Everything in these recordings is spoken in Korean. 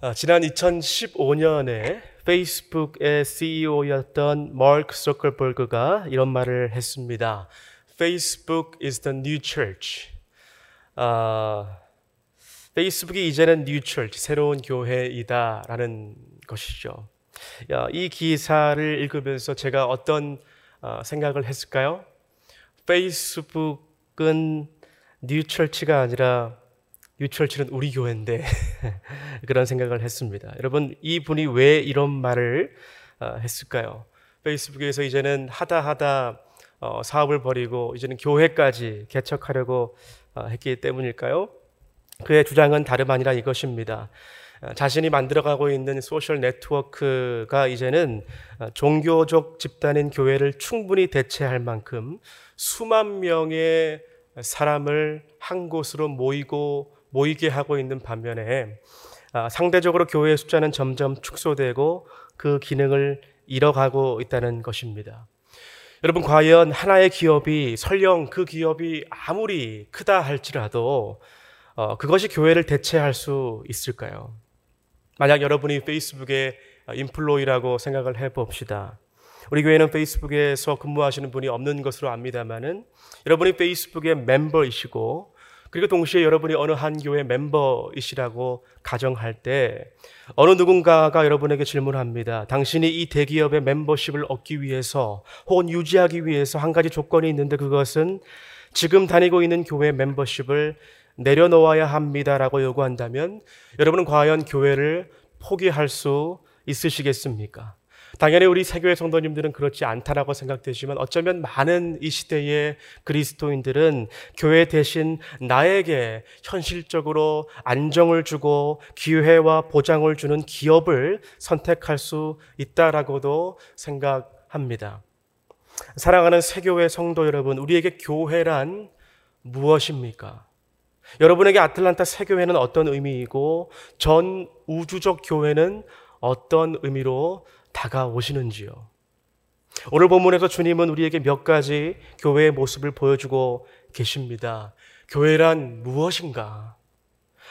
아, 지난 2015년에 페이스북의 CEO였던 마크 서클버그가 이런 말을 했습니다. Facebook is the new church. 아, 페이스북이 이제는 new church, 새로운 교회이다라는 것이죠. 야, 이 기사를 읽으면서 제가 어떤 어, 생각을 했을까요? 페이스북은 new church가 아니라 new church는 우리 교회인데 그런 생각을 했습니다. 여러분 이 분이 왜 이런 말을 어, 했을까요? 페이스북에서 이제는 하다 하다 어, 사업을 벌이고 이제는 교회까지 개척하려고 어, 했기 때문일까요? 그의 주장은 다름 아니라 이것입니다. 자신이 만들어가고 있는 social network가 이제는 종교적 집단인 교회를 충분히 대체할 만큼 수만 명의 사람을 한 곳으로 모이고 모이게 하고 있는 반면에 아, 상대적으로 교회의 숫자는 점점 축소되고 그 기능을 잃어가고 있다는 것입니다. 여러분, 과연 하나의 기업이 설령 그 기업이 아무리 크다 할지라도 어, 그것이 교회를 대체할 수 있을까요? 만약 여러분이 페이스북의 인플로이라고 생각을 해 봅시다. 우리 교회는 페이스북에서 근무하시는 분이 없는 것으로 압니다만은 여러분이 페이스북의 멤버이시고 그리고 동시에 여러분이 어느 한 교회 멤버이시라고 가정할 때 어느 누군가가 여러분에게 질문합니다. 당신이 이 대기업의 멤버십을 얻기 위해서 혹은 유지하기 위해서 한 가지 조건이 있는데 그것은 지금 다니고 있는 교회 멤버십을 내려놓아야 합니다라고 요구한다면 여러분은 과연 교회를 포기할 수 있으시겠습니까? 당연히 우리 세교회 성도님들은 그렇지 않다라고 생각되지만 어쩌면 많은 이 시대의 그리스도인들은 교회 대신 나에게 현실적으로 안정을 주고 기회와 보장을 주는 기업을 선택할 수 있다라고도 생각합니다. 사랑하는 세교회 성도 여러분, 우리에게 교회란 무엇입니까? 여러분에게 아틀란타 세교회는 어떤 의미이고 전 우주적 교회는 어떤 의미로 다가오시는지요. 오늘 본문에서 주님은 우리에게 몇 가지 교회의 모습을 보여주고 계십니다. 교회란 무엇인가?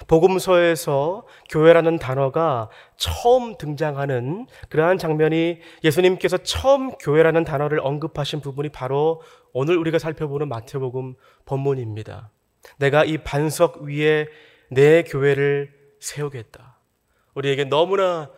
복음서에서 교회라는 단어가 처음 등장하는 그러한 장면이 예수님께서 처음 교회라는 단어를 언급하신 부분이 바로 오늘 우리가 살펴보는 마태복음 본문입니다. 내가 이 반석 위에 내 교회를 세우겠다. 우리에게 너무나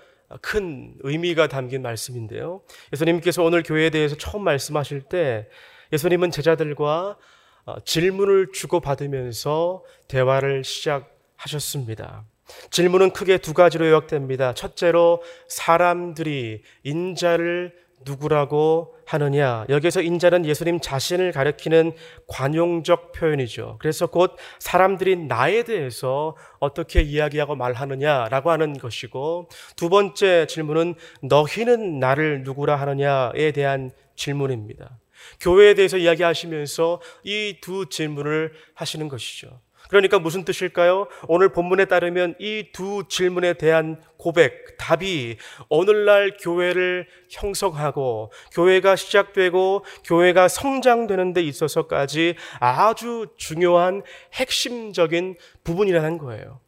큰 의미가 담긴 말씀인데요. 예수님께서 오늘 교회에 대해서 처음 말씀하실 때 예수님은 제자들과 어, 질문을 주고받으면서 대화를 시작하셨습니다. 질문은 크게 두 가지로 요약됩니다. 첫째로 사람들이 인자를 누구라고 하느냐. 여기서 인자는 예수님 자신을 가리키는 관용적 표현이죠. 그래서 곧 사람들이 나에 대해서 어떻게 이야기하고 말하느냐라고 하는 것이고 두 번째 질문은 너희는 나를 누구라 하느냐에 대한 질문입니다. 교회에 대해서 이야기하시면서 이 두 질문을 하시는 것이죠. 그러니까 무슨 뜻일까요? 오늘 본문에 따르면 이 두 질문에 대한 고백, 답이 오늘날 교회를 형성하고 교회가 시작되고 교회가 성장되는 데 있어서까지 아주 중요한 핵심적인 부분이라는 거예요.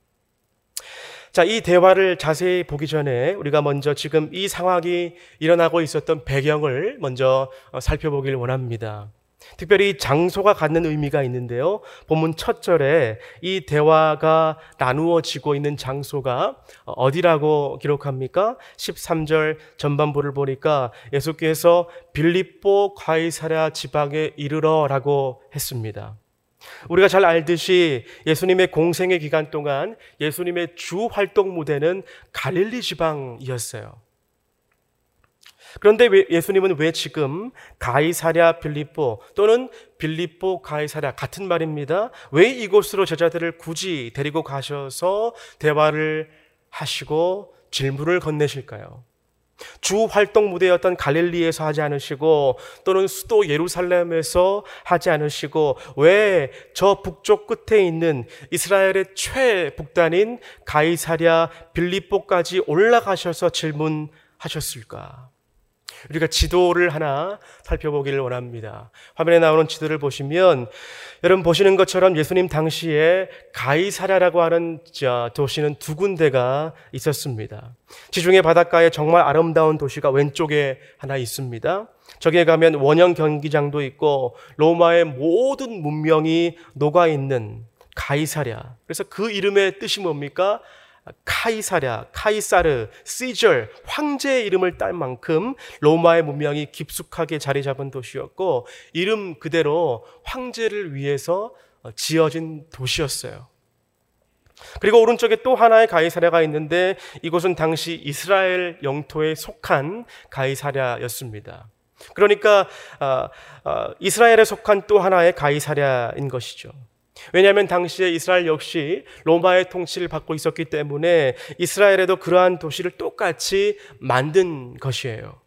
자, 이 대화를 자세히 보기 전에 우리가 먼저 지금 이 상황이 일어나고 있었던 배경을 먼저 살펴보길 원합니다. 특별히 장소가 갖는 의미가 있는데요. 본문 첫 절에 이 대화가 나누어지고 있는 장소가 어디라고 기록합니까? 13절 전반부를 보니까 예수께서 빌립보 가이사랴 지방에 이르러라고 했습니다. 우리가 잘 알듯이 예수님의 공생의 기간 동안 예수님의 주 활동 무대는 갈릴리 지방이었어요. 그런데 왜, 예수님은 왜 지금 가이사랴 빌립보 또는 빌립보 가이사랴 같은 말입니다. 왜 이곳으로 제자들을 굳이 데리고 가셔서 대화를 하시고 질문을 건네실까요? 주 활동 무대였던 갈릴리에서 하지 않으시고 또는 수도 예루살렘에서 하지 않으시고 왜 저 북쪽 끝에 있는 이스라엘의 최북단인 가이사랴 빌립보까지 올라가셔서 질문하셨을까? 우리가 지도를 하나 살펴보기를 원합니다. 화면에 나오는 지도를 보시면 여러분 보시는 것처럼 예수님 당시에 가이사랴라고 하는 도시는 두 군데가 있었습니다. 지중해 바닷가에 정말 아름다운 도시가 왼쪽에 하나 있습니다. 저기에 가면 원형 경기장도 있고 로마의 모든 문명이 녹아 있는 가이사랴. 그래서 그 이름의 뜻이 뭡니까? 카이사랴, 카이사르, 시절, 황제의 이름을 딸 만큼 로마의 문명이 깊숙하게 자리 잡은 도시였고 이름 그대로 황제를 위해서 어, 지어진 도시였어요. 그리고 오른쪽에 또 하나의 가이사랴가 있는데 이곳은 당시 이스라엘 영토에 속한 가이사랴였습니다. 그러니까 어, 어, 이스라엘에 속한 또 하나의 가이사랴인 것이죠. 왜냐하면 당시에 이스라엘 역시 로마의 통치를 받고 있었기 때문에 이스라엘에도 그러한 도시를 똑같이 만든 것이에요.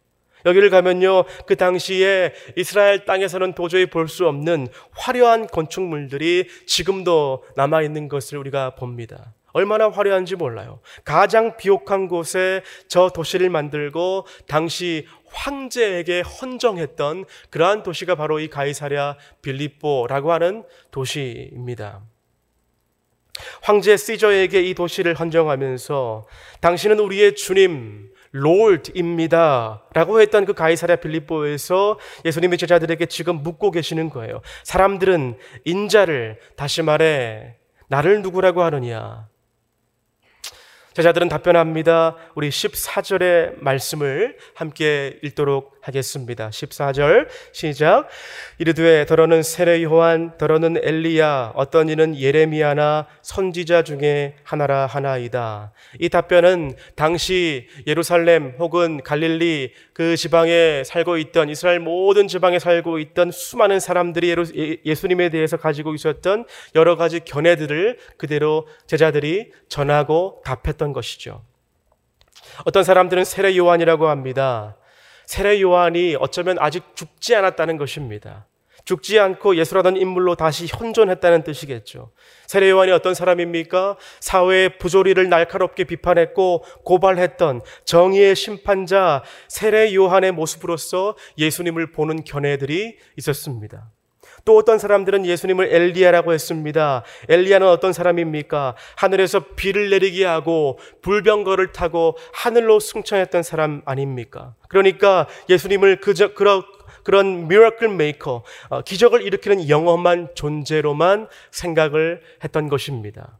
여기를 가면요, 그 당시에 이스라엘 땅에서는 도저히 볼 수 없는 화려한 건축물들이 지금도 남아있는 것을 우리가 봅니다. 얼마나 화려한지 몰라요. 가장 비옥한 곳에 저 도시를 만들고 당시 황제에게 헌정했던 그러한 도시가 바로 이 가이사랴 빌립보라고 하는 도시입니다. 황제 시저에게 이 도시를 헌정하면서 당신은 우리의 주님, 롤드입니다. 라고 했던 그 가이사랴 빌립보에서 예수님의 제자들에게 지금 묻고 계시는 거예요. 사람들은 인자를 다시 말해 나를 누구라고 하느냐? 제자들은 답변합니다. 우리 14절의 말씀을 함께 읽도록 하겠습니다. 14절 시작. 이르되 더러는 세례 요한 더러는 엘리야 어떤 이는 예레미야나 선지자 중에 하나라 하나이다. 이 답변은 당시 예루살렘 혹은 갈릴리 그 지방에 살고 있던 이스라엘 모든 지방에 살고 있던 수많은 사람들이 예, 예수님에 대해서 가지고 있었던 여러 가지 견해들을 그대로 제자들이 전하고 답했던 것이죠. 어떤 사람들은 세례 요한이라고 합니다. 세례 요한이 어쩌면 아직 죽지 않았다는 것입니다. 죽지 않고 예수라던 인물로 다시 현존했다는 뜻이겠죠. 세례 요한이 어떤 사람입니까? 사회의 부조리를 날카롭게 비판했고 고발했던 정의의 심판자 세례 요한의 모습으로서 예수님을 보는 견해들이 있었습니다. 또 어떤 사람들은 예수님을 엘리야라고 했습니다. 엘리야는 어떤 사람입니까? 하늘에서 비를 내리게 하고 불병거를 타고 하늘로 승천했던 사람 아닙니까? 그러니까 예수님을 그저 그런 그런 miracle maker, 어, 기적을 일으키는 영험한 존재로만 생각을 했던 것입니다.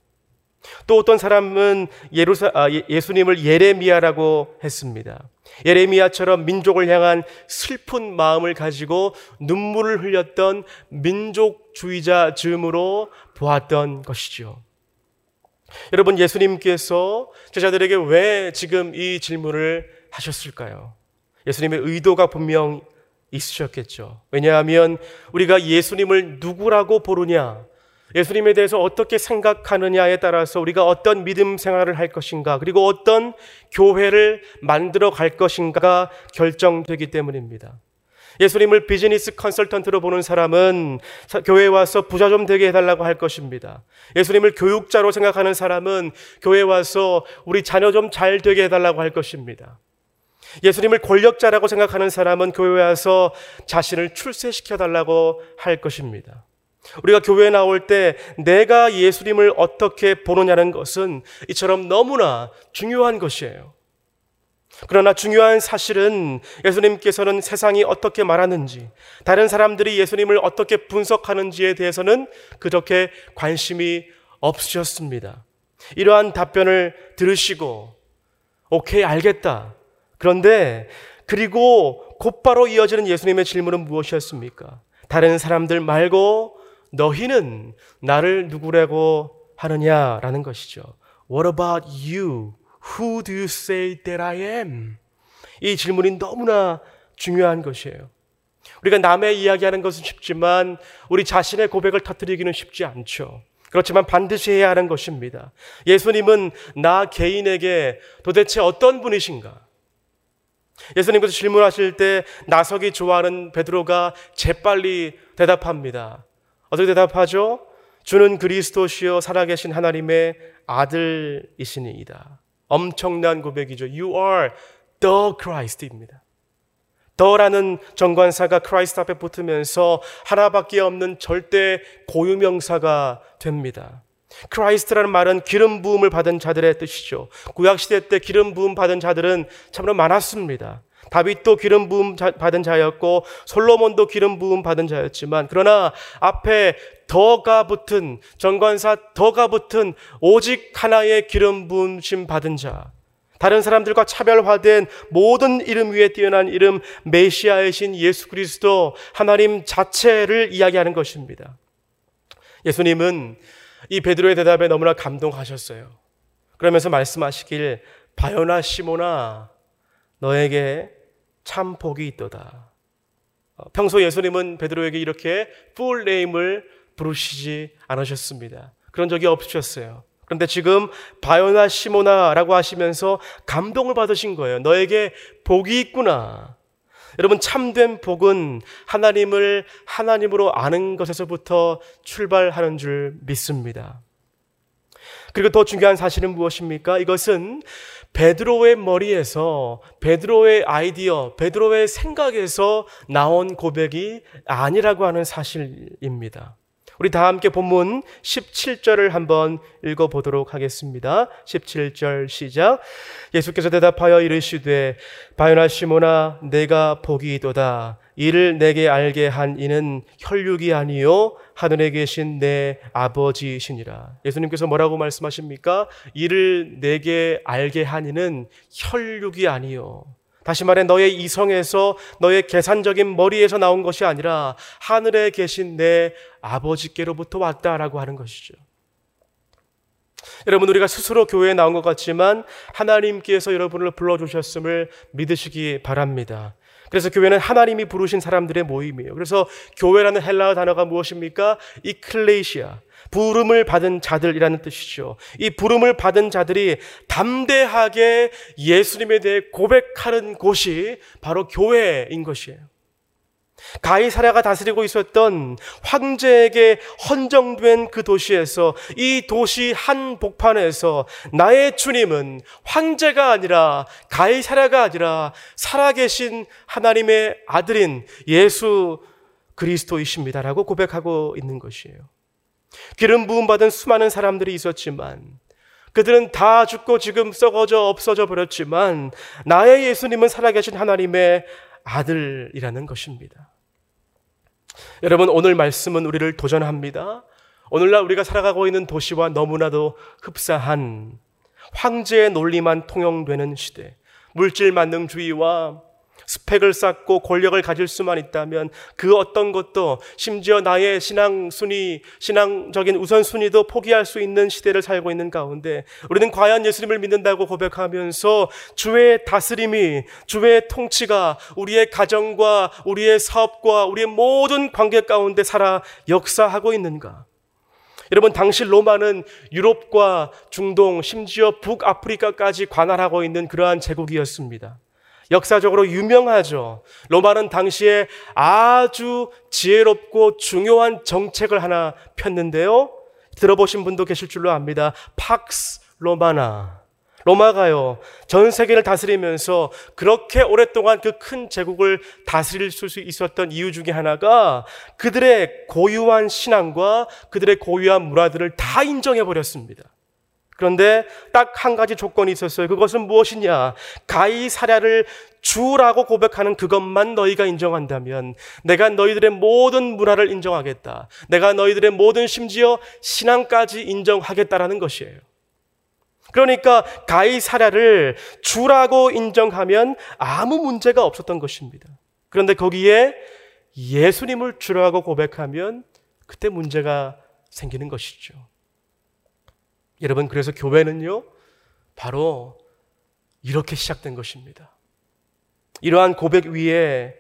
또 어떤 사람은 예루사, 아, 예, 예수님을 예레미야라고 했습니다. 예레미야처럼 민족을 향한 슬픈 마음을 가지고 눈물을 흘렸던 민족주의자 즈음으로 보았던 것이죠. 여러분, 예수님께서 제자들에게 왜 지금 이 질문을 하셨을까요? 예수님의 의도가 분명 있으셨겠죠. 왜냐하면 우리가 예수님을 누구라고 부르냐, 예수님에 대해서 어떻게 생각하느냐에 따라서 우리가 어떤 믿음 생활을 할 것인가, 그리고 어떤 교회를 만들어 갈 것인가가 결정되기 때문입니다. 예수님을 비즈니스 컨설턴트로 보는 사람은 교회에 와서 부자 좀 되게 해달라고 할 것입니다. 예수님을 교육자로 생각하는 사람은 교회에 와서 우리 자녀 좀 잘 되게 해달라고 할 것입니다. 예수님을 권력자라고 생각하는 사람은 교회에 와서 자신을 출세시켜달라고 할 것입니다. 우리가 교회에 나올 때 내가 예수님을 어떻게 보느냐는 것은 이처럼 너무나 중요한 것이에요. 그러나 중요한 사실은 예수님께서는 세상이 어떻게 말하는지, 다른 사람들이 예수님을 어떻게 분석하는지에 대해서는 그렇게 관심이 없으셨습니다. 이러한 답변을 들으시고, 오케이, 알겠다. 그런데, 그리고 곧바로 이어지는 예수님의 질문은 무엇이었습니까? 다른 사람들 말고 너희는 나를 누구라고 하느냐라는 것이죠. What about you? Who do you say that I am? 이 질문이 너무나 중요한 것이에요. 우리가 남의 이야기하는 것은 쉽지만 우리 자신의 고백을 터뜨리기는 쉽지 않죠. 그렇지만 반드시 해야 하는 것입니다. 예수님은 나 개인에게 도대체 어떤 분이신가? 예수님께서 질문하실 때 나서기 좋아하는 베드로가 재빨리 대답합니다. 어떻게 대답하죠? 주는 그리스도시요 살아계신 하나님의 아들이시니이다. 엄청난 고백이죠. You are the Christ입니다. the라는 정관사가 Christ 앞에 붙으면서 하나밖에 없는 절대 고유명사가 됩니다. Christ라는 말은 기름 부음을 받은 자들의 뜻이죠. 구약 시대 때 기름 부음 받은 자들은 참으로 많았습니다. 다윗도 기름 부음 받은 자였고 솔로몬도 기름 부음 받은 자였지만 그러나 앞에 the가 붙은 정관사 the가 붙은 오직 하나의 기름 부으심 받은 자 다른 사람들과 차별화된 모든 이름 위에 뛰어난 이름 메시아의 신 예수 그리스도 하나님 자체를 이야기하는 것입니다. 예수님은 이 베드로의 대답에 너무나 감동하셨어요. 그러면서 말씀하시길 바요나 시모나 너에게 참 복이 있도다. 어, 평소 예수님은 베드로에게 이렇게 풀 네임을 부르시지 않으셨습니다. 그런 적이 없으셨어요. 그런데 지금 바요나 시모나라고 하시면서 감동을 받으신 거예요. 너에게 복이 있구나. 여러분 참된 복은 하나님을 하나님으로 아는 것에서부터 출발하는 줄 믿습니다. 그리고 더 중요한 사실은 무엇입니까? 이것은 베드로의 머리에서 베드로의 아이디어, 베드로의 생각에서 나온 고백이 아니라고 하는 사실입니다. 우리 다 함께 본문 17절을 한번 읽어 보도록 하겠습니다. 17절 시작. 예수께서 대답하여 이르시되 바요나 시모나 내가 복이도다. 이를 내게 알게 한 이는 혈육이 아니요 하늘에 계신 내 아버지시니라. 예수님께서 뭐라고 말씀하십니까? 이를 내게 알게 한 이는 혈육이 아니요 다시 말해 너의 이성에서 너의 계산적인 머리에서 나온 것이 아니라 하늘에 계신 내 아버지께로부터 왔다라고 하는 것이죠. 여러분 우리가 스스로 교회에 나온 것 같지만 하나님께서 여러분을 불러 주셨음을 믿으시기 바랍니다. 그래서 교회는 하나님이 부르신 사람들의 모임이에요. 그래서 교회라는 헬라어 단어가 무엇입니까? 이클레시아. 부름을 받은 자들이라는 뜻이죠. 이 부름을 받은 자들이 담대하게 예수님에 대해 고백하는 곳이 바로 교회인 것이에요. 가이사랴가 다스리고 있었던 황제에게 헌정된 그 도시에서 이 도시 한 복판에서 나의 주님은 황제가 아니라 가이사랴가 아니라 살아계신 하나님의 아들인 예수 그리스도이십니다라고 고백하고 있는 것이에요. 기름 부음 받은 수많은 사람들이 있었지만 그들은 다 죽고 지금 썩어져 없어져 버렸지만 나의 예수님은 살아계신 하나님의 아들이라는 것입니다. 여러분 오늘 말씀은 우리를 도전합니다. 오늘날 우리가 살아가고 있는 도시와 너무나도 흡사한 황제의 논리만 통용되는 시대, 물질 만능주의와 스펙을 쌓고 권력을 가질 수만 있다면 그 어떤 것도 심지어 나의 신앙 순위, 신앙적인 우선순위도 포기할 수 있는 시대를 살고 있는 가운데 우리는 과연 예수님을 믿는다고 고백하면서 주의 다스림이, 주의 통치가 우리의 가정과 우리의 사업과 우리의 모든 관계 가운데 살아 역사하고 있는가? 여러분, 당시 로마는 유럽과 중동, 심지어 북아프리카까지 관할하고 있는 그러한 제국이었습니다. 역사적으로 유명하죠. 로마는 당시에 아주 지혜롭고 중요한 정책을 하나 폈는데요. 들어보신 분도 계실 줄로 압니다. 팍스 로마나. 로마가요, 전 세계를 다스리면서 그렇게 오랫동안 그 큰 제국을 다스릴 수 있었던 이유 중에 하나가 그들의 고유한 신앙과 그들의 고유한 문화들을 다 인정해버렸습니다. 그런데 딱 한 가지 조건이 있었어요. 그것은 무엇이냐? 가이사랴를 주라고 고백하는 그것만 너희가 인정한다면 내가 너희들의 모든 문화를 인정하겠다. 내가 너희들의 모든 심지어 신앙까지 인정하겠다라는 것이에요. 그러니까 가이사랴를 주라고 인정하면 아무 문제가 없었던 것입니다. 그런데 거기에 예수님을 주라고 고백하면 그때 문제가 생기는 것이죠. 여러분, 그래서 교회는요, 바로 이렇게 시작된 것입니다. 이러한 고백 위에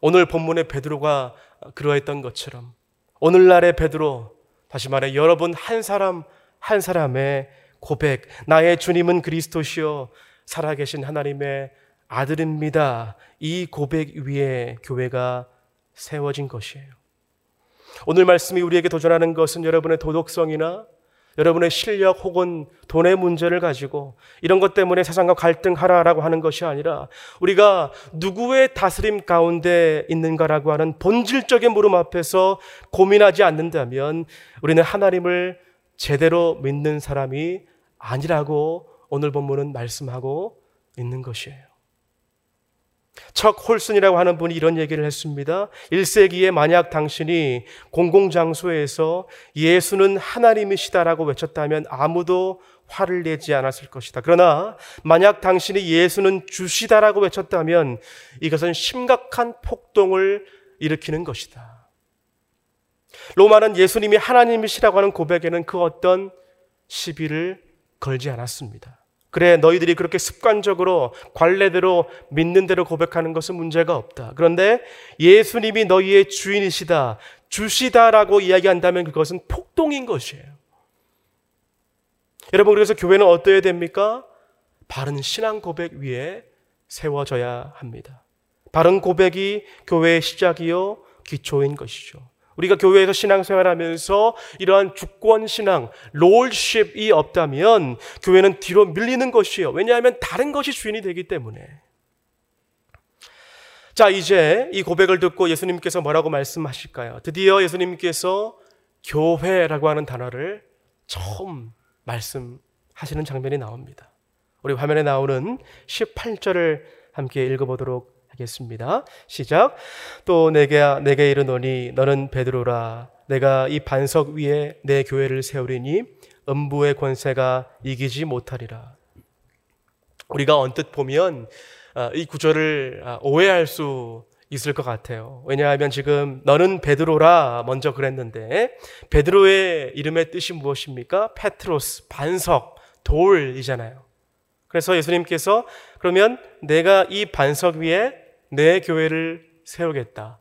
오늘 본문의 베드로가 그러했던 것처럼 오늘날의 베드로, 다시 말해 여러분 한 사람 한 사람의 고백, 나의 주님은 그리스도시요 살아계신 하나님의 아들입니다. 이 고백 위에 교회가 세워진 것이에요. 오늘 말씀이 우리에게 도전하는 것은 여러분의 도덕성이나 여러분의 실력 혹은 돈의 문제를 가지고 이런 것 때문에 세상과 갈등하라라고 하는 것이 아니라 우리가 누구의 다스림 가운데 있는가라고 하는 본질적인 물음 앞에서 고민하지 않는다면 우리는 하나님을 제대로 믿는 사람이 아니라고 오늘 본문은 말씀하고 있는 것이에요. 척 홀슨이라고 하는 분이 이런 얘기를 했습니다. 1세기에 만약 당신이 공공장소에서 예수는 하나님이시다라고 외쳤다면 아무도 화를 내지 않았을 것이다. 그러나 만약 당신이 예수는 주시다라고 외쳤다면 이것은 심각한 폭동을 일으키는 것이다. 로마는 예수님이 하나님이시라고 하는 고백에는 그 어떤 시비를 걸지 않았습니다. 그래, 너희들이 그렇게 습관적으로 관례대로 믿는 대로 고백하는 것은 문제가 없다. 그런데 예수님이 너희의 주인이시다, 주시다라고 이야기한다면 그것은 폭동인 것이에요. 여러분, 그래서 교회는 어떠해야 됩니까? 바른 신앙 고백 위에 세워져야 합니다. 바른 고백이 교회의 시작이요, 기초인 것이죠. 우리가 교회에서 신앙생활하면서 이러한 주권 신앙, 롤십이 없다면 교회는 뒤로 밀리는 것이요. 왜냐하면 다른 것이 주인이 되기 때문에. 자, 이제 이 고백을 듣고 예수님께서 뭐라고 말씀하실까요? 드디어 예수님께서 교회라고 하는 단어를 처음 말씀하시는 장면이 나옵니다. 우리 화면에 나오는 18절을 함께 읽어보도록 하겠습니다. 시작. 또 내게 내게 이르노니 너는 베드로라. 내가 이 반석 위에 내 교회를 세우리니 음부의 권세가 이기지 못하리라. 우리가 언뜻 보면 아, 이 구절을 아, 오해할 수 있을 것 같아요. 왜냐하면 지금 너는 베드로라 먼저 그랬는데 베드로의 이름의 뜻이 무엇입니까? 페트로스, 반석, 돌이잖아요. 그래서 예수님께서 그러면 내가 이 반석 위에 내 교회를 세우겠다.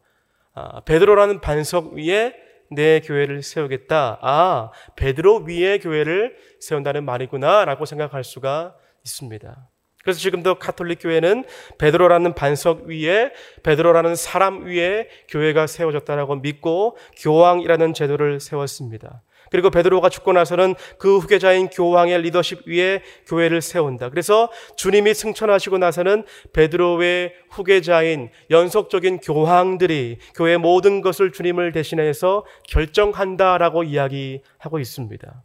아, 베드로라는 반석 위에 내 교회를 세우겠다. 아, 베드로 위에 교회를 세운다는 말이구나라고 생각할 수가 있습니다. 그래서 지금도 카톨릭 교회는 베드로라는 반석 위에 베드로라는 사람 위에 교회가 세워졌다라고 믿고 교황이라는 제도를 세웠습니다. 그리고 베드로가 죽고 나서는 그 후계자인 교황의 리더십 위에 교회를 세운다. 그래서 주님이 승천하시고 나서는 베드로의 후계자인 연속적인 교황들이 교회 모든 것을 주님을 대신해서 결정한다라고 이야기하고 있습니다.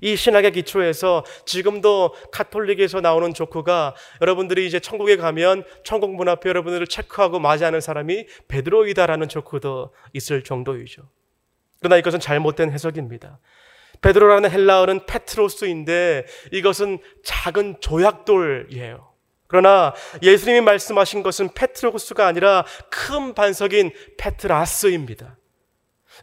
이 신학의 기초에서 지금도 카톨릭에서 나오는 조크가 여러분들이 이제 천국에 가면 천국 문 앞에 여러분들을 체크하고 맞이하는 사람이 베드로이다라는 조크도 있을 정도이죠. 그러나 이것은 잘못된 해석입니다. 베드로라는 헬라어는 페트로스인데 이것은 작은 조약돌이에요. 그러나 예수님이 말씀하신 것은 페트로스가 아니라 큰 반석인 페트라스입니다.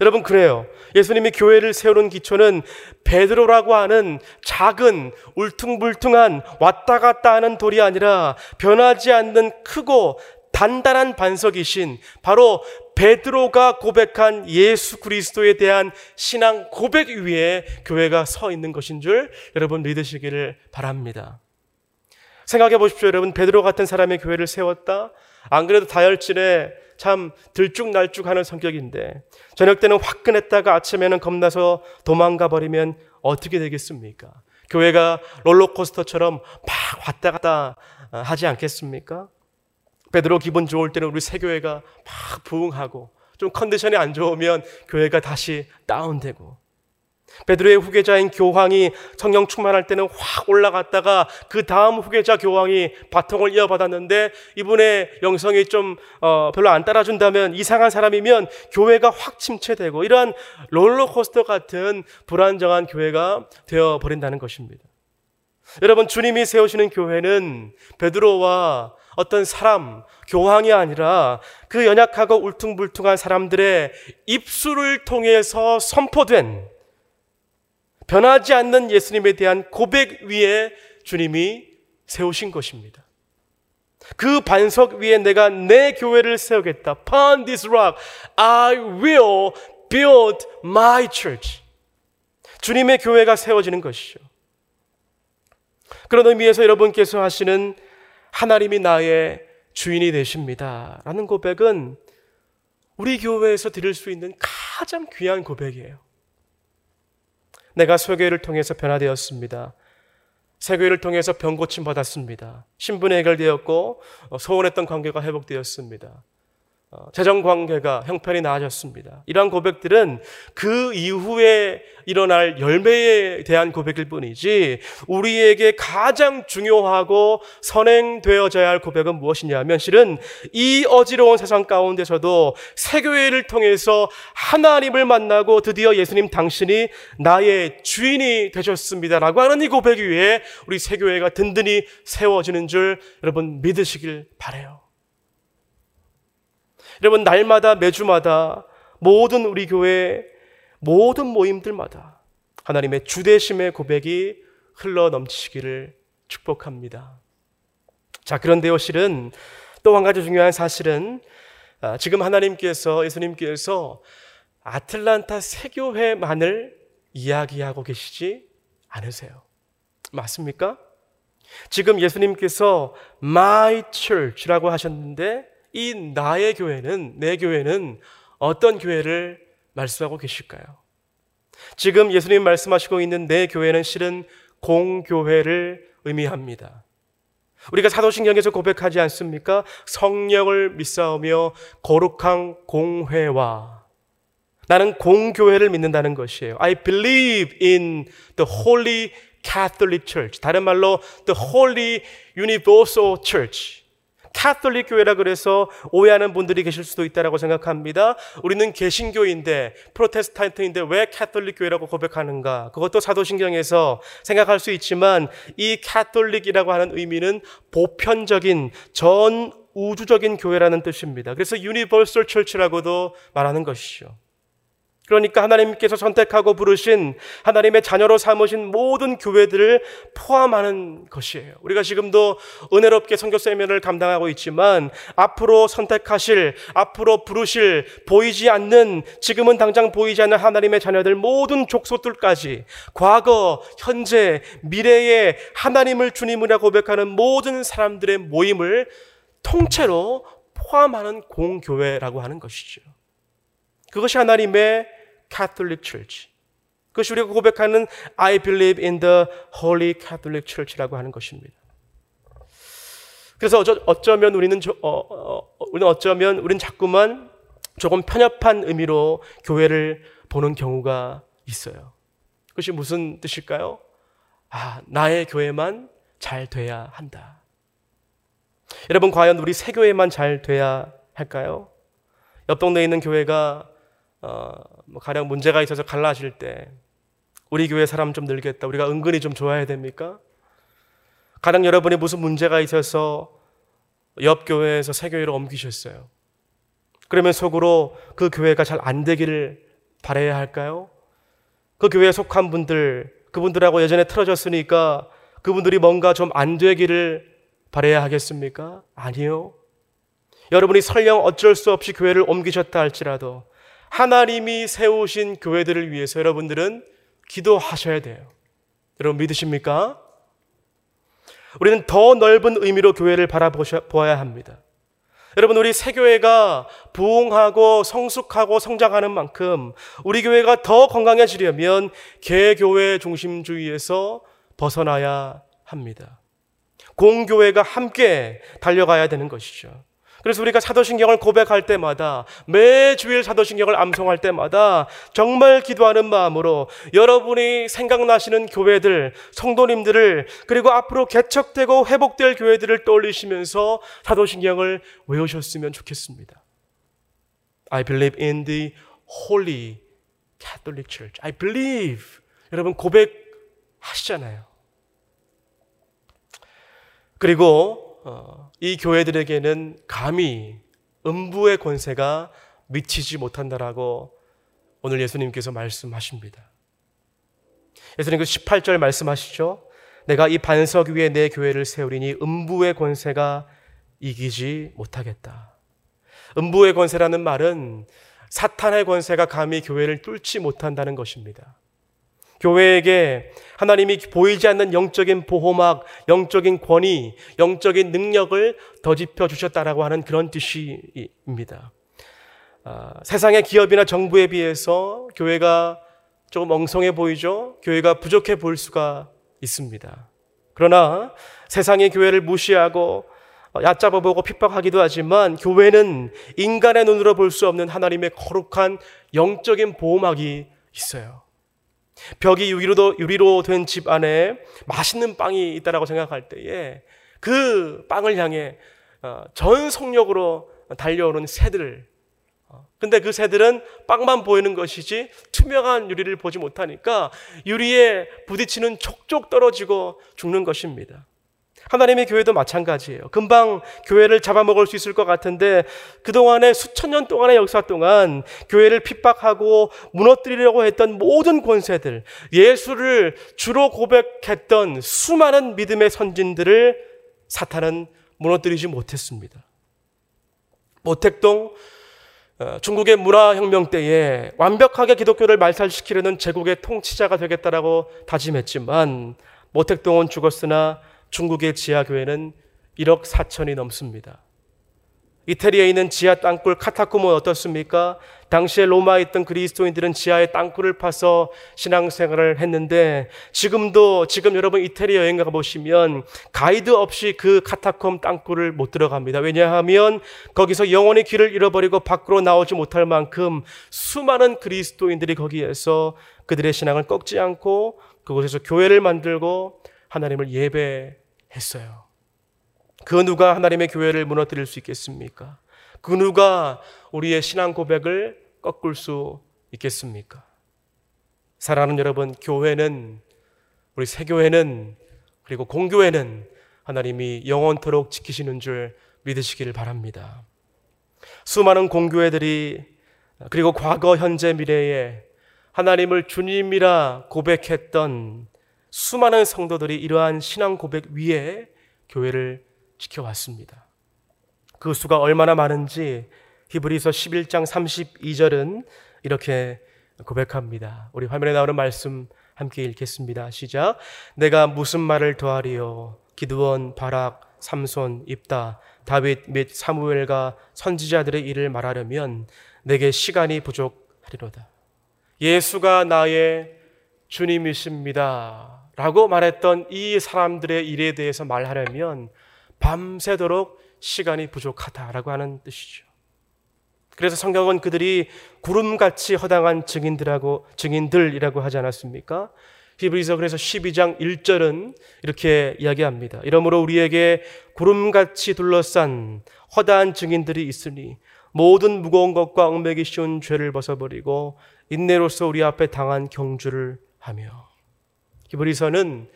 여러분 그래요. 예수님이 교회를 세우는 기초는 베드로라고 하는 작은 울퉁불퉁한 왔다 갔다 하는 돌이 아니라 변하지 않는 크고 단단한 반석이신 바로 베드로가 고백한 예수 그리스도에 대한 신앙 고백 위에 교회가 서 있는 것인 줄 여러분 믿으시기를 바랍니다. 생각해 보십시오, 여러분. 베드로 같은 사람의 교회를 세웠다? 안 그래도 다혈질에 참 들쭉날쭉하는 성격인데 저녁 때는 화끈했다가 아침에는 겁나서 도망가 버리면 어떻게 되겠습니까? 교회가 롤러코스터처럼 막 왔다 갔다 하지 않겠습니까? 베드로 기분 좋을 때는 우리 새 교회가 막 부흥하고 좀 컨디션이 안 좋으면 교회가 다시 다운되고 베드로의 후계자인 교황이 성령 충만할 때는 확 올라갔다가 그 다음 후계자 교황이 바통을 이어받았는데 이분의 영성이 좀 어, 별로 안 따라준다면 이상한 사람이면 교회가 확 침체되고 이러한 롤러코스터 같은 불안정한 교회가 되어 버린다는 것입니다. 여러분 주님이 세우시는 교회는 베드로와 어떤 사람, 교황이 아니라 그 연약하고 울퉁불퉁한 사람들의 입술을 통해서 선포된 변하지 않는 예수님에 대한 고백 위에 주님이 세우신 것입니다. 그 반석 위에 내가 내 교회를 세우겠다. Upon this rock, I will build my church. 주님의 교회가 세워지는 것이죠. 그런 의미에서 여러분께서 하시는 하나님이 나의 주인이 되십니다. 라는 고백은 우리 교회에서 드릴 수 있는 가장 귀한 고백이에요. 내가 소교회를 통해서 변화되었습니다. 세교회를 통해서 병 고침 받았습니다. 신분이 해결되었고 어, 소원했던 관계가 회복되었습니다. 어, 재정 관계가 형편이 나아졌습니다. 이러한 고백들은 그 이후에 일어날 열매에 대한 고백일 뿐이지 우리에게 가장 중요하고 선행되어져야 할 고백은 무엇이냐면 실은 이 어지러운 세상 가운데서도 세교회를 통해서 하나님을 만나고 드디어 예수님 당신이 나의 주인이 되셨습니다라고 하는 이 고백 위에 우리 세교회가 든든히 세워지는 줄 여러분 믿으시길 바래요. 여러분, 날마다, 매주마다 모든 우리 교회, 모든 모임들마다 하나님의 주대심의 고백이 흘러 넘치기를 축복합니다. 자, 그런데요, 실은 또 한 가지 중요한 사실은 아, 지금 하나님께서, 예수님께서 아틀란타 세교회만을 이야기하고 계시지 않으세요. 맞습니까? 지금 예수님께서 My Church라고 하셨는데 이 나의 교회는, 내 교회는 어떤 교회를 말씀하고 계실까요? 지금 예수님 말씀하시고 있는 내 교회는 실은 공교회를 의미합니다. 우리가 사도신경에서 고백하지 않습니까? 성령을 믿사오며 거룩한 공회와 나는 공교회를 믿는다는 것이에요. I believe in the holy Catholic Church. 다른 말로 the holy universal church. 카톨릭 교회라 그래서 오해하는 분들이 계실 수도 있다라고 생각합니다. 우리는 개신교인데 프로테스탄트인데 왜 카톨릭 교회라고 고백하는가? 그것도 사도신경에서 생각할 수 있지만 이 카톨릭이라고 하는 의미는 보편적인 전 우주적인 교회라는 뜻입니다. 그래서 universal church라고도 말하는 것이죠. 그러니까 하나님께서 선택하고 부르신 하나님의 자녀로 삼으신 모든 교회들을 포함하는 것이에요. 우리가 지금도 은혜롭게 선교 세미나를 감당하고 있지만 앞으로 선택하실, 앞으로 부르실 보이지 않는 지금은 당장 보이지 않는 하나님의 자녀들 모든 족속들까지 과거, 현재, 미래에 하나님을 주님이라 고백하는 모든 사람들의 모임을 통째로 포함하는 공교회라고 하는 것이죠. 그것이 하나님의 Catholic Church. 그것이 우리가 고백하는 I believe in the Holy Catholic Church라고 하는 것입니다. 그래서 어쩌, 면 우리는 저, 어, 어, 우리는 어쩌면 우리는 자꾸만 조금 편협한 의미로 교회를 보는 경우가 있어요. 그것이 무슨 뜻일까요? 아, 나의 교회만 잘 돼야 한다. 여러분, 과연 우리 새 교회만 잘 돼야 할까요? 옆 동네에 있는 교회가 어, 뭐 가령 문제가 있어서 갈라질 때 우리 교회 사람 좀 늘겠다. 우리가 은근히 좀 좋아야 됩니까? 가령 여러분이 무슨 문제가 있어서 옆 교회에서 새 교회로 옮기셨어요. 그러면 속으로 그 교회가 잘 안 되기를 바라야 할까요? 그 교회에 속한 분들, 그분들하고 예전에 틀어졌으니까 그분들이 뭔가 좀 안 되기를 바라야 하겠습니까? 아니요. 여러분이 설령 어쩔 수 없이 교회를 옮기셨다 할지라도 하나님이 세우신 교회들을 위해서 여러분들은 기도하셔야 돼요. 여러분 믿으십니까? 우리는 더 넓은 의미로 교회를 바라보아야 합니다. 여러분, 우리 새 교회가 부흥하고 성숙하고 성장하는 만큼 우리 교회가 더 건강해지려면 개교회 중심주의에서 벗어나야 합니다. 공교회가 함께 달려가야 되는 것이죠. 그래서 우리가 사도신경을 고백할 때마다 매주일 사도신경을 암송할 때마다 정말 기도하는 마음으로 여러분이 생각나시는 교회들, 성도님들을 그리고 앞으로 개척되고 회복될 교회들을 떠올리시면서 사도신경을 외우셨으면 좋겠습니다. I believe in the holy Catholic Church. I believe. 여러분 고백하시잖아요. 그리고 어, 이 교회들에게는 감히 음부의 권세가 미치지 못한다라고 오늘 예수님께서 말씀하십니다. 예수님께서 18절 말씀하시죠. 내가 이 반석 위에 내 교회를 세우리니 음부의 권세가 이기지 못하겠다. 음부의 권세라는 말은 사탄의 권세가 감히 교회를 뚫지 못한다는 것입니다. 교회에게 하나님이 보이지 않는 영적인 보호막, 영적인 권위, 영적인 능력을 더집혀 주셨다라고 하는 그런 뜻입니다. 아, 세상의 기업이나 정부에 비해서 교회가 조금 엉성해 보이죠? 교회가 부족해 보일 수가 있습니다. 그러나 세상의 교회를 무시하고 얕잡아 보고 핍박하기도 하지만 교회는 인간의 눈으로 볼 수 없는 하나님의 거룩한 영적인 보호막이 있어요. 벽이 유리로, 유리로 된 집 안에 맛있는 빵이 있다라고 생각할 때에 그 빵을 향해 어, 전 속력으로 달려오는 새들. 어, 근데 그 새들은 빵만 보이는 것이지 투명한 유리를 보지 못하니까 유리에 부딪히는 촉촉 떨어지고 죽는 것입니다. 하나님의 교회도 마찬가지예요. 금방 교회를 잡아먹을 수 있을 것 같은데 그동안의 수천 년 동안의 역사 동안 교회를 핍박하고 무너뜨리려고 했던 모든 권세들, 예수를 주로 고백했던 수많은 믿음의 선진들을 사탄은 무너뜨리지 못했습니다. 모택동 어, 중국의 문화혁명 때에 완벽하게 기독교를 말살시키려는 제국의 통치자가 되겠다라고 다짐했지만 모택동은 죽었으나 중국의 지하교회는 1억 4천이 넘습니다. 이태리에 있는 지하 땅굴 카타콤은 어떻습니까? 당시에 로마에 있던 그리스도인들은 지하에 땅굴을 파서 신앙생활을 했는데 지금도 지금 여러분 이태리 여행 가보시면 가이드 없이 그 카타콤 땅굴을 못 들어갑니다. 왜냐하면 거기서 영원히 길을 잃어버리고 밖으로 나오지 못할 만큼 수많은 그리스도인들이 거기에서 그들의 신앙을 꺾지 않고 그곳에서 교회를 만들고 하나님을 예배했어요. 그 누가 하나님의 교회를 무너뜨릴 수 있겠습니까? 그 누가 우리의 신앙 고백을 꺾을 수 있겠습니까? 사랑하는 여러분, 교회는 우리 새교회는 그리고 공교회는 하나님이 영원토록 지키시는 줄 믿으시기를 바랍니다. 수많은 공교회들이 그리고 과거, 현재, 미래에 하나님을 주님이라 고백했던 수많은 성도들이 이러한 신앙 고백 위에 교회를 지켜왔습니다. 그 수가 얼마나 많은지 히브리서 11장 32절은 이렇게 고백합니다. 우리 화면에 나오는 말씀 함께 읽겠습니다. 시작. 내가 무슨 말을 더하리요? 기드원, 바락, 삼손, 입다, 다윗 및 사무엘과 선지자들의 일을 말하려면 내게 시간이 부족하리로다. 예수가 나의 주님이십니다. 라고 말했던 이 사람들의 일에 대해서 말하려면 밤새도록 시간이 부족하다라고 하는 뜻이죠. 그래서 성경은 그들이 구름같이 허당한 증인들하고 증인들이라고 하지 않았습니까? 히브리서 그래서 12장 1절은 이렇게 이야기합니다. 이러므로 우리에게 구름같이 둘러싼 허다한 증인들이 있으니 모든 무거운 것과 얽매기 쉬운 죄를 벗어버리고 인내로서 우리 앞에 당한 경주를 하며 히브리서는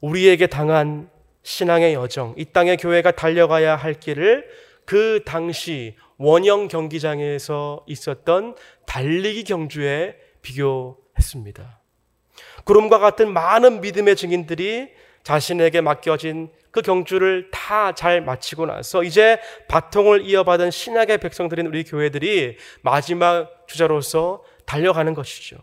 우리에게 당한 신앙의 여정, 이 땅의 교회가 달려가야 할 길을 그 당시 원형 경기장에서 있었던 달리기 경주에 비교했습니다. 구름과 같은 많은 믿음의 증인들이 자신에게 맡겨진 그 경주를 다 잘 마치고 나서 이제 바통을 이어받은 신약의 백성들인 우리 교회들이 마지막 주자로서 달려가는 것이죠.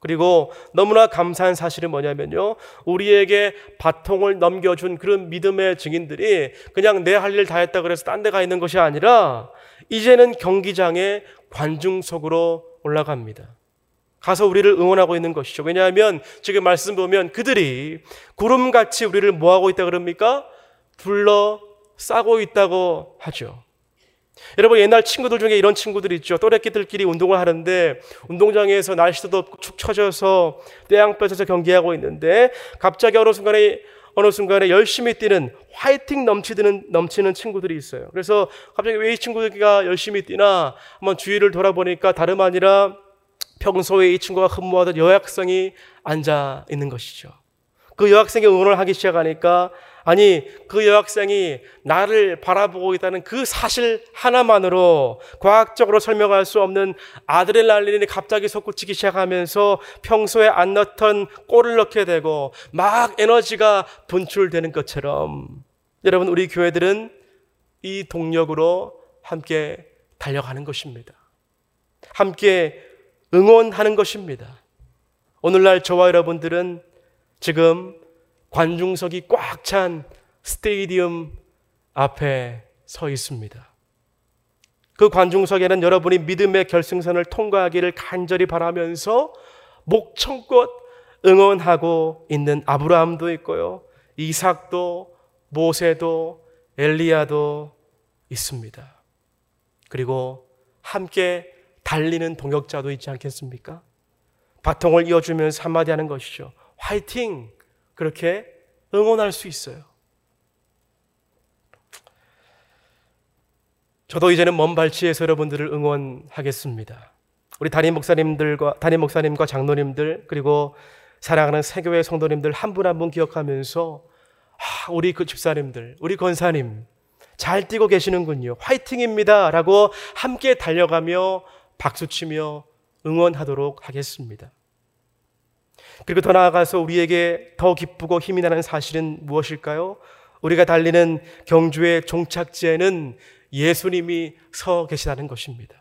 그리고 너무나 감사한 사실은 뭐냐면요. 우리에게 바통을 넘겨준 그런 믿음의 증인들이 그냥 내 할 일 다 했다 그래서 딴 데 가 있는 것이 아니라 이제는 경기장에 관중석으로 올라갑니다. 가서 우리를 응원하고 있는 것이죠. 왜냐하면 지금 말씀 보면 그들이 구름같이 우리를 뭐하고 있다 그럽니까? 불러 싸고 있다고 하죠. 여러분 옛날 친구들 중에 이런 친구들 있죠. 또래끼들끼리 운동을 하는데 운동장에서 날씨도 덥고 축 처져서 떼양 뺏어서 경기하고 있는데 갑자기 어느 순간에 어느 순간에 열심히 뛰는 화이팅 넘치는 넘치는 친구들이 있어요. 그래서 갑자기 왜 이 친구가 열심히 뛰나 한번 주위를 돌아보니까 다름 아니라 평소에 이 친구가 흠모하던 여학생이 앉아 있는 것이죠. 그 여학생이 응원을 하기 시작하니까 아니, 그 여학생이 나를 바라보고 있다는 그 사실 하나만으로 과학적으로 설명할 수 없는 아드레날린이 갑자기 솟구치기 시작하면서 평소에 안 넣던 골을 넣게 되고 막 에너지가 분출되는 것처럼 여러분, 우리 교회들은 이 동력으로 함께 달려가는 것입니다. 함께 응원하는 것입니다. 오늘날 저와 여러분들은 지금 관중석이 꽉 찬 스테디움 앞에 서 있습니다. 그 관중석에는 여러분이 믿음의 결승선을 통과하기를 간절히 바라면서 목청껏 응원하고 있는 아브라함도 있고요. 이삭도 모세도 엘리야도 있습니다. 그리고 함께 달리는 동역자도 있지 않겠습니까? 바통을 이어주면서 한마디 하는 것이죠. 화이팅! 그렇게 응원할 수 있어요. 저도 이제는 먼 발치에서 여러분들을 응원하겠습니다. 우리 담임 목사님들과 담임 목사님과 장로님들 그리고 사랑하는 세교회 성도님들 한 분 한분 기억하면서 아, 우리 그 집사님들, 우리 권사님 잘 뛰고 계시는군요. 화이팅입니다라고 함께 달려가며 박수치며 응원하도록 하겠습니다. 그리고 더 나아가서 우리에게 더 기쁘고 힘이 나는 사실은 무엇일까요? 우리가 달리는 경주의 종착지에는 예수님이 서 계시다는 것입니다.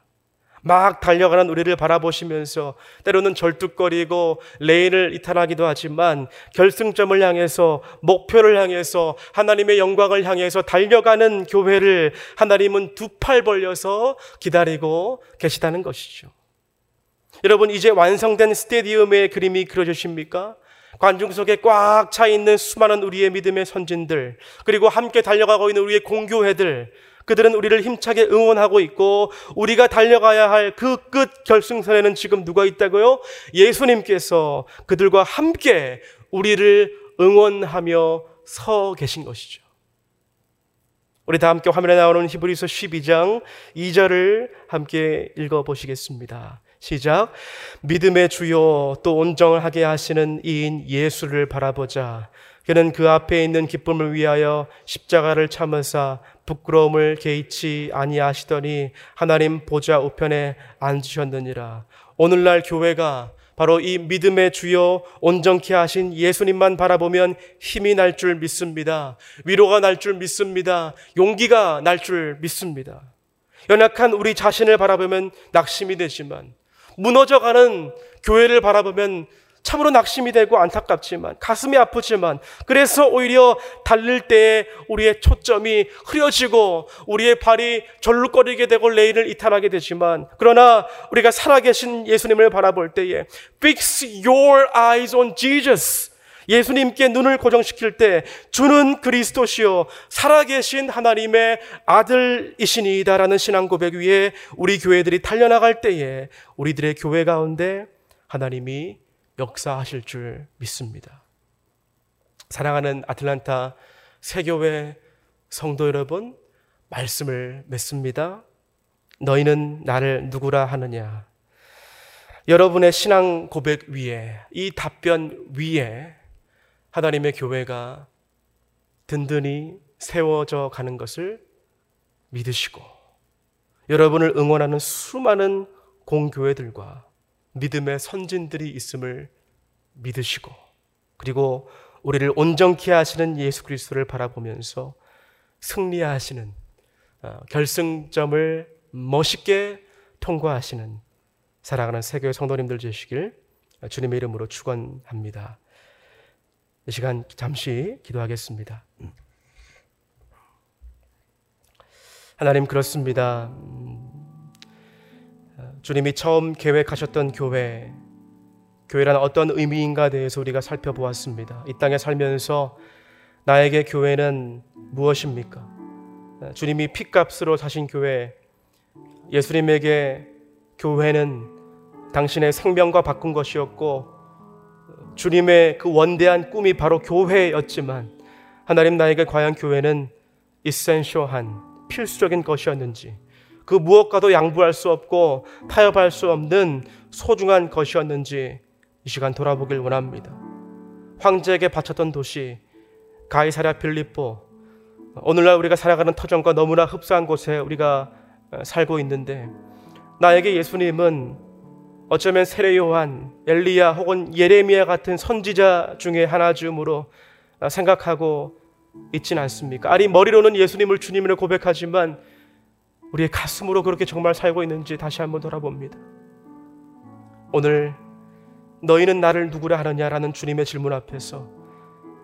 막 달려가는 우리를 바라보시면서 때로는 절뚝거리고 레인을 이탈하기도 하지만 결승점을 향해서 목표를 향해서 하나님의 영광을 향해서 달려가는 교회를 하나님은 두 팔 벌려서 기다리고 계시다는 것이죠. 여러분 이제 완성된 스테디움의 그림이 그려지십니까? 관중석에 꽉 차 있는 수많은 우리의 믿음의 선진들, 그리고 함께 달려가고 있는 우리의 공교회들, 그들은 우리를 힘차게 응원하고 있고 우리가 달려가야 할 그 끝 결승선에는 지금 누가 있다고요? 예수님께서 그들과 함께 우리를 응원하며 서 계신 것이죠. 우리 다 함께 화면에 나오는 히브리서 12장 2절을 함께 읽어 보시겠습니다. 시작. 믿음의 주요 또 온정을 하게 하시는 이인 예수를 바라보자. 그는 그 앞에 있는 기쁨을 위하여 십자가를 참으사 부끄러움을 개의치 아니하시더니 하나님 보좌 우편에 앉으셨느니라. 오늘날 교회가 바로 이 믿음의 주요 온전케 하신 예수님만 바라보면 힘이 날 줄 믿습니다. 위로가 날 줄 믿습니다. 용기가 날 줄 믿습니다. 연약한 우리 자신을 바라보면 낙심이 되지만 무너져가는 교회를 바라보면 참으로 낙심이 되고 안타깝지만 가슴이 아프지만 그래서 오히려 달릴 때에 우리의 초점이 흐려지고 우리의 발이 절룩거리게 되고 레인을 이탈하게 되지만 그러나 우리가 살아계신 예수님을 바라볼 때에 fix your eyes on Jesus 예수님께 눈을 고정시킬 때 주는 그리스도시요 살아계신 하나님의 아들이시니이다라는 신앙 고백 위에 우리 교회들이 달려나갈 때에 우리들의 교회 가운데 하나님이 역사하실 줄 믿습니다. 사랑하는 아틀란타 세교회 성도 여러분, 말씀을 맺습니다. 너희는 나를 누구라 하느냐? 여러분의 신앙 고백 위에, 이 답변 위에 하나님의 교회가 든든히 세워져 가는 것을 믿으시고, 여러분을 응원하는 수많은 공교회들과 믿음의 선진들이 있음을 믿으시고 그리고 우리를 온전케 하시는 예수 그리스도를 바라보면서 승리하시는 어, 결승점을 멋있게 통과하시는 사랑하는 세계 성도님들 되시길 주님의 이름으로 축원합니다. 이 시간 잠시 기도하겠습니다. 하나님 그렇습니다. 주님이 처음 계획하셨던 교회, 교회란 어떤 의미인가 대해서 우리가 살펴보았습니다. 이 땅에 살면서 나에게 교회는 무엇입니까? 주님이 핏값으로 사신 교회, 예수님에게 교회는 당신의 생명과 바꾼 것이었고, 주님의 그 원대한 꿈이 바로 교회였지만, 하나님 나에게 과연 교회는 이센쇼한 필수적인 것이었는지, 그 무엇과도 양보할 수 없고 타협할 수 없는 소중한 것이었는지 이 시간 돌아보길 원합니다. 황제에게 바쳤던 도시 가이사랴 필리포 오늘날 우리가 살아가는 터전과 너무나 흡사한 곳에 우리가 어, 살고 있는데 나에게 예수님은 어쩌면 세례 요한, 엘리야 혹은 예레미야 같은 선지자 중에 하나 줌으로 어, 생각하고 있진 않습니까? 아니 머리로는 예수님을 주님으로 고백하지만 우리의 가슴으로 그렇게 정말 살고 있는지 다시 한번 돌아봅니다. 오늘 너희는 나를 누구라 하느냐라는 주님의 질문 앞에서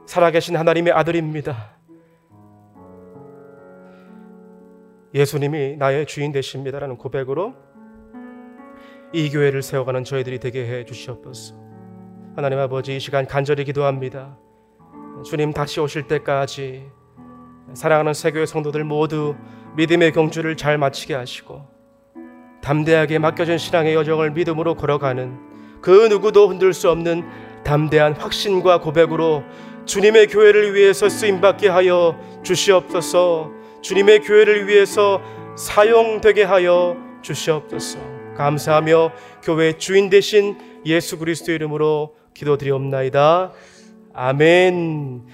살아계신 하나님의 아들입니다. 예수님이 나의 주인 되십니다라는 고백으로 이 교회를 세워가는 저희들이 되게 해 주시옵소서. 하나님 아버지 이 시간 간절히 기도합니다. 주님 다시 오실 때까지 사랑하는 세교의 성도들 모두 믿음의 경주를 잘 마치게 하시고 담대하게 맡겨진 신앙의 여정을 믿음으로 걸어가는 그 누구도 흔들 수 없는 담대한 확신과 고백으로 주님의 교회를 위해서 쓰임 받게 하여 주시옵소서. 주님의 교회를 위해서 사용되게 하여 주시옵소서. 감사하며 교회 주인 되신 예수 그리스도 이름으로 기도드리옵나이다. 아멘.